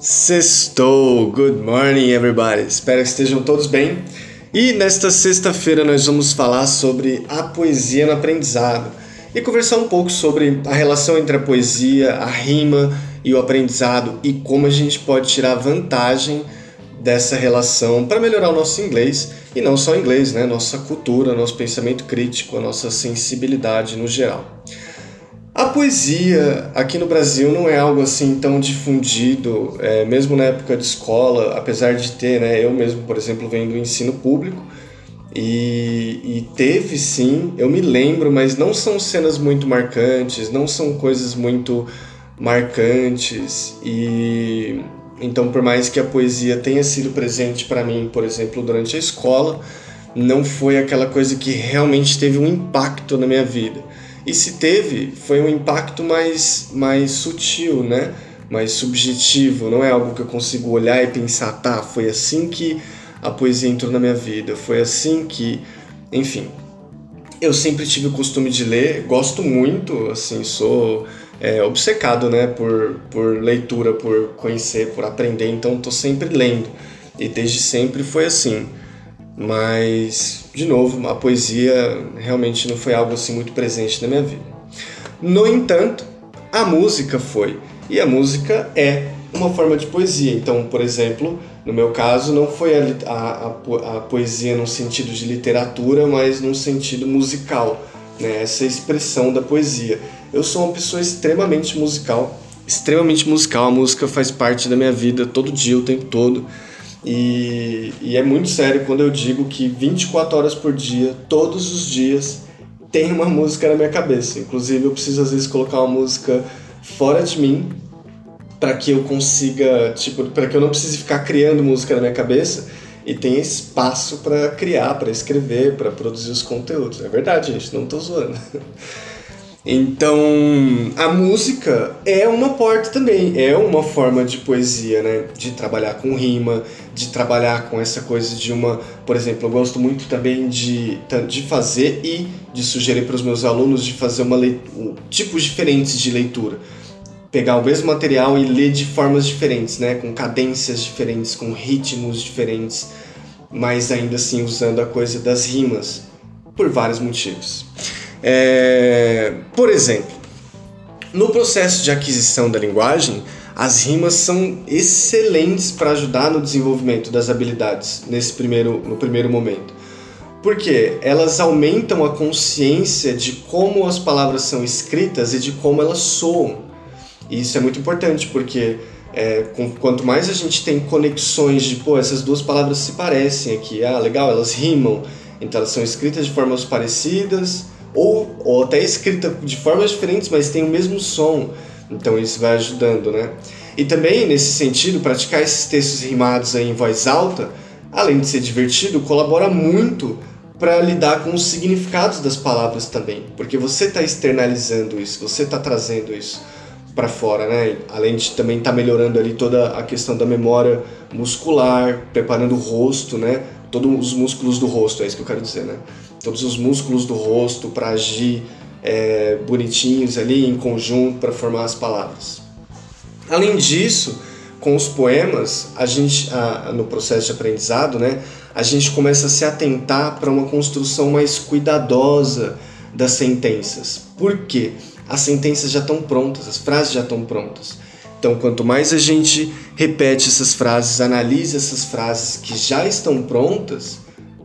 Sextou! Good morning, everybody! Espero que estejam todos bem. E nesta sexta-feira nós vamos falar sobre a poesia no aprendizado e conversar um pouco sobre a relação entre a poesia, a rima e o aprendizado e como a gente pode tirar vantagem dessa relação para melhorar o nosso inglês e não só inglês, né? Nossa cultura, nosso pensamento crítico, a nossa sensibilidade no geral. A poesia aqui no Brasil não é algo assim tão difundido, é, mesmo na época de escola, apesar de ter, né? Eu mesmo, por exemplo, venho do ensino público e, e teve sim, eu me lembro, mas não são cenas muito marcantes, não são coisas muito marcantes e então por mais que a poesia tenha sido presente para mim, por exemplo, durante a escola, não foi aquela coisa que realmente teve um impacto na minha vida. E se teve, foi um impacto mais, mais sutil, né? Mais subjetivo, não é algo que eu consigo olhar e pensar, tá, foi assim que a poesia entrou na minha vida, foi assim que. Enfim. Eu sempre tive o costume de ler, gosto muito, assim, sou é, obcecado, né, por, por leitura, por conhecer, por aprender, então tô sempre lendo. E desde sempre foi assim. Mas, de novo, a poesia realmente não foi algo assim muito presente na minha vida. No entanto, a música foi. E a música é uma forma de poesia. Então, por exemplo, no meu caso, não foi a, a, a poesia no sentido de literatura, mas no sentido musical, né? essa expressão da poesia. Eu sou uma pessoa extremamente musical, extremamente musical, a música faz parte da minha vida todo dia, o tempo todo. E, e é muito sério quando eu digo que 24 horas por dia, todos os dias, tem uma música na minha cabeça. Inclusive, eu preciso às vezes colocar uma música fora de mim para que eu consiga, tipo, para que eu não precise ficar criando música na minha cabeça e tenha espaço para criar, para escrever, para produzir os conteúdos. É verdade, gente, não tô zoando. Então, a música é uma porta também, é uma forma de poesia, né? De trabalhar com rima, de trabalhar com essa coisa de uma. Por exemplo, eu gosto muito também de, de fazer e de sugerir para os meus alunos de fazer uma leitura, tipos diferentes de leitura. Pegar o mesmo material e ler de formas diferentes, né? Com cadências diferentes, com ritmos diferentes, mas ainda assim usando a coisa das rimas, por vários motivos. É, por exemplo, no processo de aquisição da linguagem, as rimas são excelentes para ajudar no desenvolvimento das habilidades nesse primeiro, no primeiro momento. Porque elas aumentam a consciência de como as palavras são escritas e de como elas soam. E isso é muito importante, porque é, com, quanto mais a gente tem conexões de, pô, essas duas palavras se parecem aqui, ah, legal, elas rimam, então elas são escritas de formas parecidas, ou, ou até escrita de formas diferentes, mas tem o mesmo som. Então isso vai ajudando, né? E também, nesse sentido, praticar esses textos rimados em voz alta, além de ser divertido, colabora muito para lidar com os significados das palavras também, porque você está externalizando isso, você está trazendo isso para fora, né? Além de também estar tá melhorando ali toda a questão da memória muscular, preparando o rosto, né? Todos os músculos do rosto, é isso que eu quero dizer, né? todos os músculos do rosto para agir é, bonitinhos ali em conjunto para formar as palavras. Além disso, com os poemas, a gente, a, no processo de aprendizado, né, a gente começa a se atentar para uma construção mais cuidadosa das sentenças. Por quê? As sentenças já estão prontas, as frases já estão prontas. Então, quanto mais a gente repete essas frases, analisa essas frases que já estão prontas,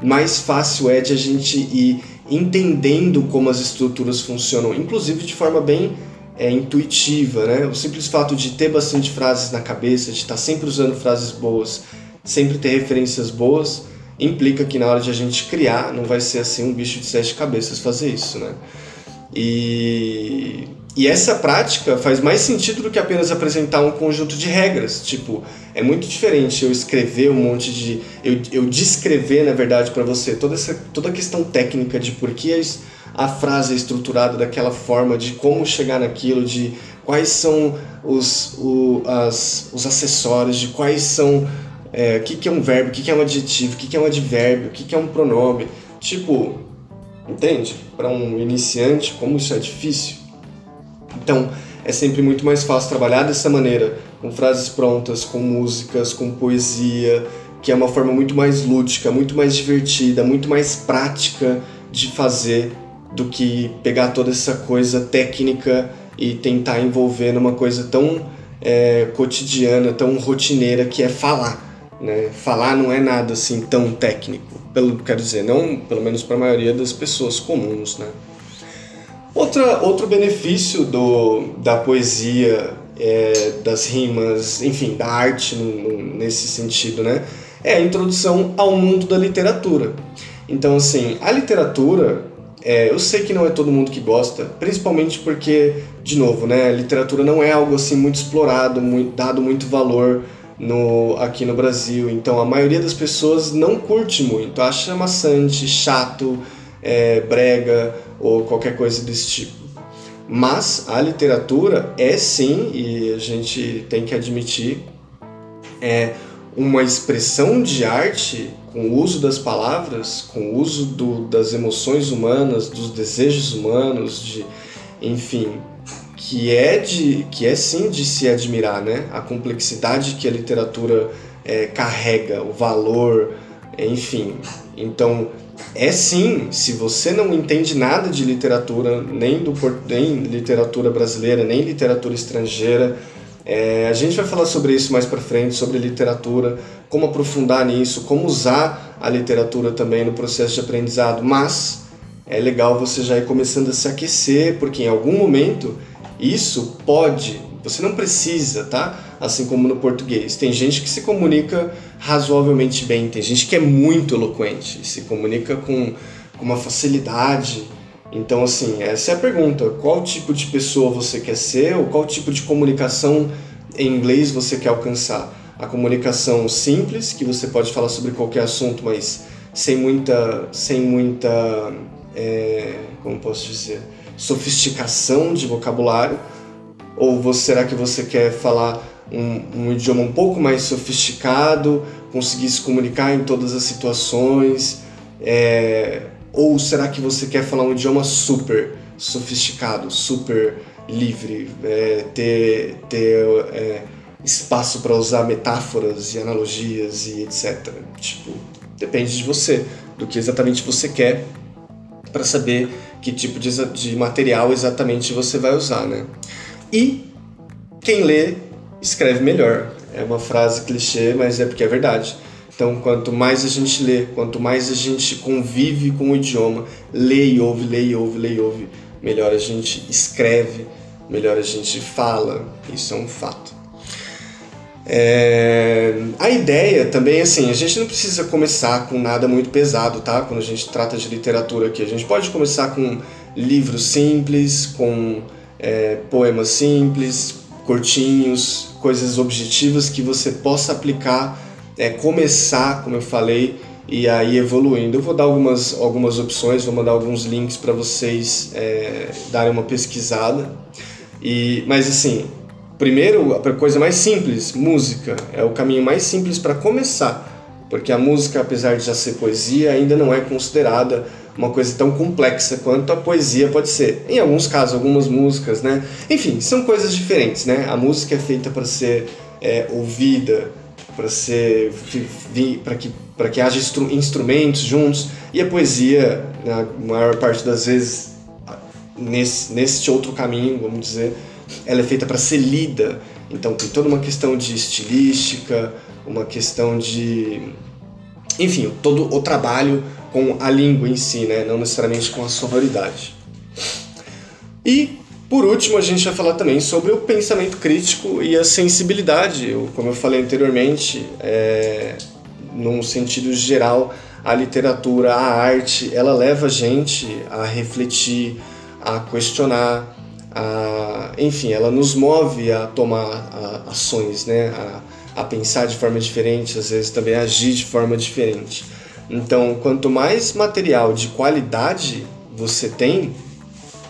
mais fácil é de a gente ir entendendo como as estruturas funcionam, inclusive de forma bem é, intuitiva, né? O simples fato de ter bastante frases na cabeça, de estar sempre usando frases boas, sempre ter referências boas, implica que na hora de a gente criar não vai ser assim um bicho de sete cabeças fazer isso, né? E e essa prática faz mais sentido do que apenas apresentar um conjunto de regras. Tipo, é muito diferente eu escrever um monte de. Eu, eu descrever, na verdade, para você toda, essa, toda a questão técnica de por que a frase é estruturada daquela forma, de como chegar naquilo, de quais são os, o, as, os acessórios, de quais são. É, o que, que é um verbo, o que, que é um adjetivo, o que, que é um advérbio, o que, que é um pronome. Tipo, entende? Para um iniciante, como isso é difícil. Então, é sempre muito mais fácil trabalhar dessa maneira com frases prontas, com músicas, com poesia, que é uma forma muito mais lúdica, muito mais divertida, muito mais prática de fazer do que pegar toda essa coisa técnica e tentar envolver numa coisa tão é, cotidiana, tão rotineira que é falar. Né? Falar não é nada assim tão técnico, pelo quero dizer, não pelo menos para a maioria das pessoas comuns, né? Outra, outro benefício do, da poesia, é, das rimas, enfim, da arte nesse sentido, né? É a introdução ao mundo da literatura. Então, assim, a literatura, é, eu sei que não é todo mundo que gosta, principalmente porque, de novo, né, literatura não é algo assim muito explorado, muito, dado muito valor no, aqui no Brasil. Então, a maioria das pessoas não curte muito, acha maçante, chato, é, brega ou qualquer coisa desse tipo. Mas a literatura é sim, e a gente tem que admitir, é uma expressão de arte com o uso das palavras, com o uso do, das emoções humanas, dos desejos humanos, de, enfim, que é de que é sim de se admirar, né? A complexidade que a literatura é, carrega, o valor, enfim. Então é sim, se você não entende nada de literatura, nem do nem literatura brasileira, nem literatura estrangeira, é, a gente vai falar sobre isso mais para frente, sobre literatura, como aprofundar nisso, como usar a literatura também no processo de aprendizado. Mas é legal você já ir começando a se aquecer, porque em algum momento isso pode, você não precisa, tá? Assim como no português. Tem gente que se comunica razoavelmente bem, tem gente que é muito eloquente, se comunica com, com uma facilidade então, assim, essa é a pergunta: qual tipo de pessoa você quer ser ou qual tipo de comunicação em inglês você quer alcançar? A comunicação simples, que você pode falar sobre qualquer assunto, mas sem muita, sem muita, é, como posso dizer, sofisticação de vocabulário? Ou será que você quer falar um, um idioma um pouco mais sofisticado, conseguir se comunicar em todas as situações? É, ou será que você quer falar um idioma super sofisticado, super livre, é, ter, ter é, espaço para usar metáforas e analogias e etc. Tipo, depende de você, do que exatamente você quer para saber que tipo de, de material exatamente você vai usar, né? E quem lê escreve melhor. É uma frase clichê, mas é porque é verdade. Então, quanto mais a gente lê, quanto mais a gente convive com o idioma, lê e ouve, lê e ouve, lê e ouve, melhor a gente escreve, melhor a gente fala. Isso é um fato. É... A ideia também, assim, a gente não precisa começar com nada muito pesado, tá? Quando a gente trata de literatura aqui, a gente pode começar com livros simples, com é, poemas simples, curtinhos, coisas objetivas que você possa aplicar é, começar, como eu falei, e aí evoluindo. Eu vou dar algumas, algumas opções, vou mandar alguns links para vocês é, darem uma pesquisada. E, mas assim, primeiro, a coisa mais simples, música, é o caminho mais simples para começar, porque a música, apesar de já ser poesia, ainda não é considerada uma coisa tão complexa quanto a poesia pode ser. Em alguns casos, algumas músicas, né? Enfim, são coisas diferentes, né? A música é feita para ser é, ouvida, para ser para que para que haja instru instrumentos juntos e a poesia na maior parte das vezes nesse nesse outro caminho vamos dizer ela é feita para ser lida então tem toda uma questão de estilística uma questão de enfim todo o trabalho com a língua em si né não necessariamente com a sonoridade e por último, a gente vai falar também sobre o pensamento crítico e a sensibilidade. Eu, como eu falei anteriormente, é, num sentido geral, a literatura, a arte, ela leva a gente a refletir, a questionar, a, enfim, ela nos move a tomar a, ações, né? A, a pensar de forma diferente, às vezes também agir de forma diferente. Então, quanto mais material de qualidade você tem,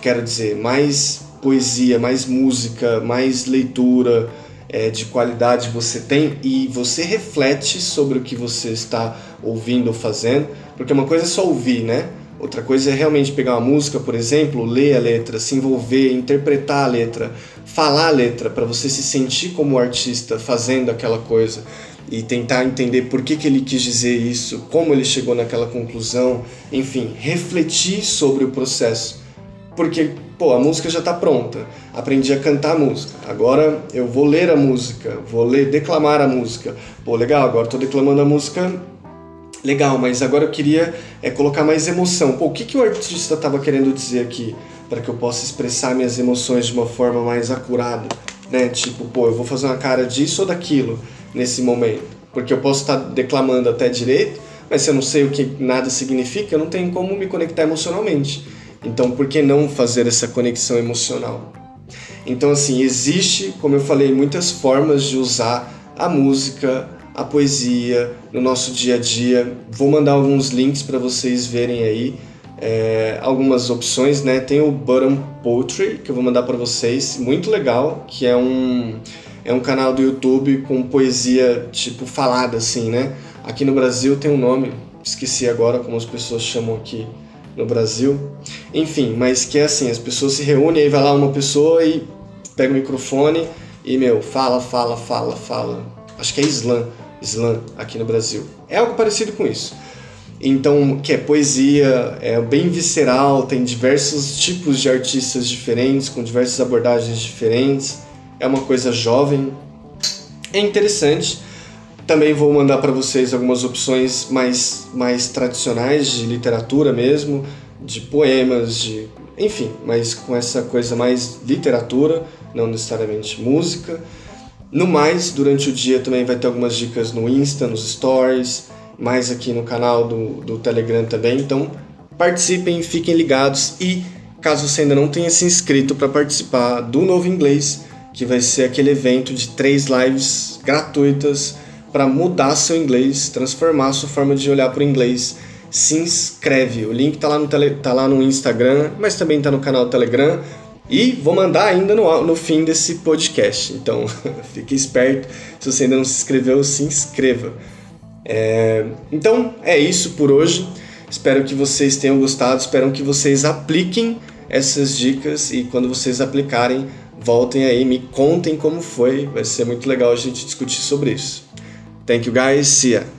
quero dizer, mais poesia, mais música, mais leitura é, de qualidade você tem e você reflete sobre o que você está ouvindo ou fazendo, porque uma coisa é só ouvir, né? Outra coisa é realmente pegar uma música, por exemplo, ler a letra, se envolver, interpretar a letra, falar a letra para você se sentir como artista fazendo aquela coisa e tentar entender por que, que ele quis dizer isso, como ele chegou naquela conclusão, enfim, refletir sobre o processo. Porque, pô, a música já está pronta, aprendi a cantar a música, agora eu vou ler a música, vou ler, declamar a música. Pô, legal, agora estou declamando a música, legal, mas agora eu queria é, colocar mais emoção. Pô, o que, que o artista estava querendo dizer aqui para que eu possa expressar minhas emoções de uma forma mais acurada? Né? Tipo, pô, eu vou fazer uma cara disso ou daquilo nesse momento. Porque eu posso estar declamando até direito, mas se eu não sei o que nada significa, eu não tenho como me conectar emocionalmente. Então, por que não fazer essa conexão emocional? Então, assim, existe, como eu falei, muitas formas de usar a música, a poesia no nosso dia a dia. Vou mandar alguns links para vocês verem aí. É, algumas opções, né? Tem o Button Poetry, que eu vou mandar para vocês, muito legal, que é um é um canal do YouTube com poesia tipo falada assim, né? Aqui no Brasil tem um nome, esqueci agora como as pessoas chamam aqui no Brasil. Enfim, mas que é assim, as pessoas se reúnem aí vai lá uma pessoa e pega o microfone e meu, fala, fala, fala, fala. Acho que é slam, slam aqui no Brasil. É algo parecido com isso. Então, que é poesia, é bem visceral, tem diversos tipos de artistas diferentes, com diversas abordagens diferentes é uma coisa jovem, é interessante. Também vou mandar para vocês algumas opções mais, mais tradicionais de literatura mesmo, de poemas, de enfim, mas com essa coisa mais literatura, não necessariamente música. No mais, durante o dia também vai ter algumas dicas no Insta, nos Stories, mais aqui no canal do, do Telegram também. Então participem, fiquem ligados e caso você ainda não tenha se inscrito para participar do Novo Inglês, que vai ser aquele evento de três lives gratuitas para mudar seu inglês, transformar sua forma de olhar para o inglês. Se inscreve, o link está lá, no tele, tá lá no Instagram, mas também está no canal do Telegram. E vou mandar ainda no, no fim desse podcast. Então fique esperto. Se você ainda não se inscreveu, se inscreva. É, então é isso por hoje. Espero que vocês tenham gostado. Espero que vocês apliquem essas dicas e quando vocês aplicarem, voltem aí, me contem como foi. Vai ser muito legal a gente discutir sobre isso. Thank you guys. See ya.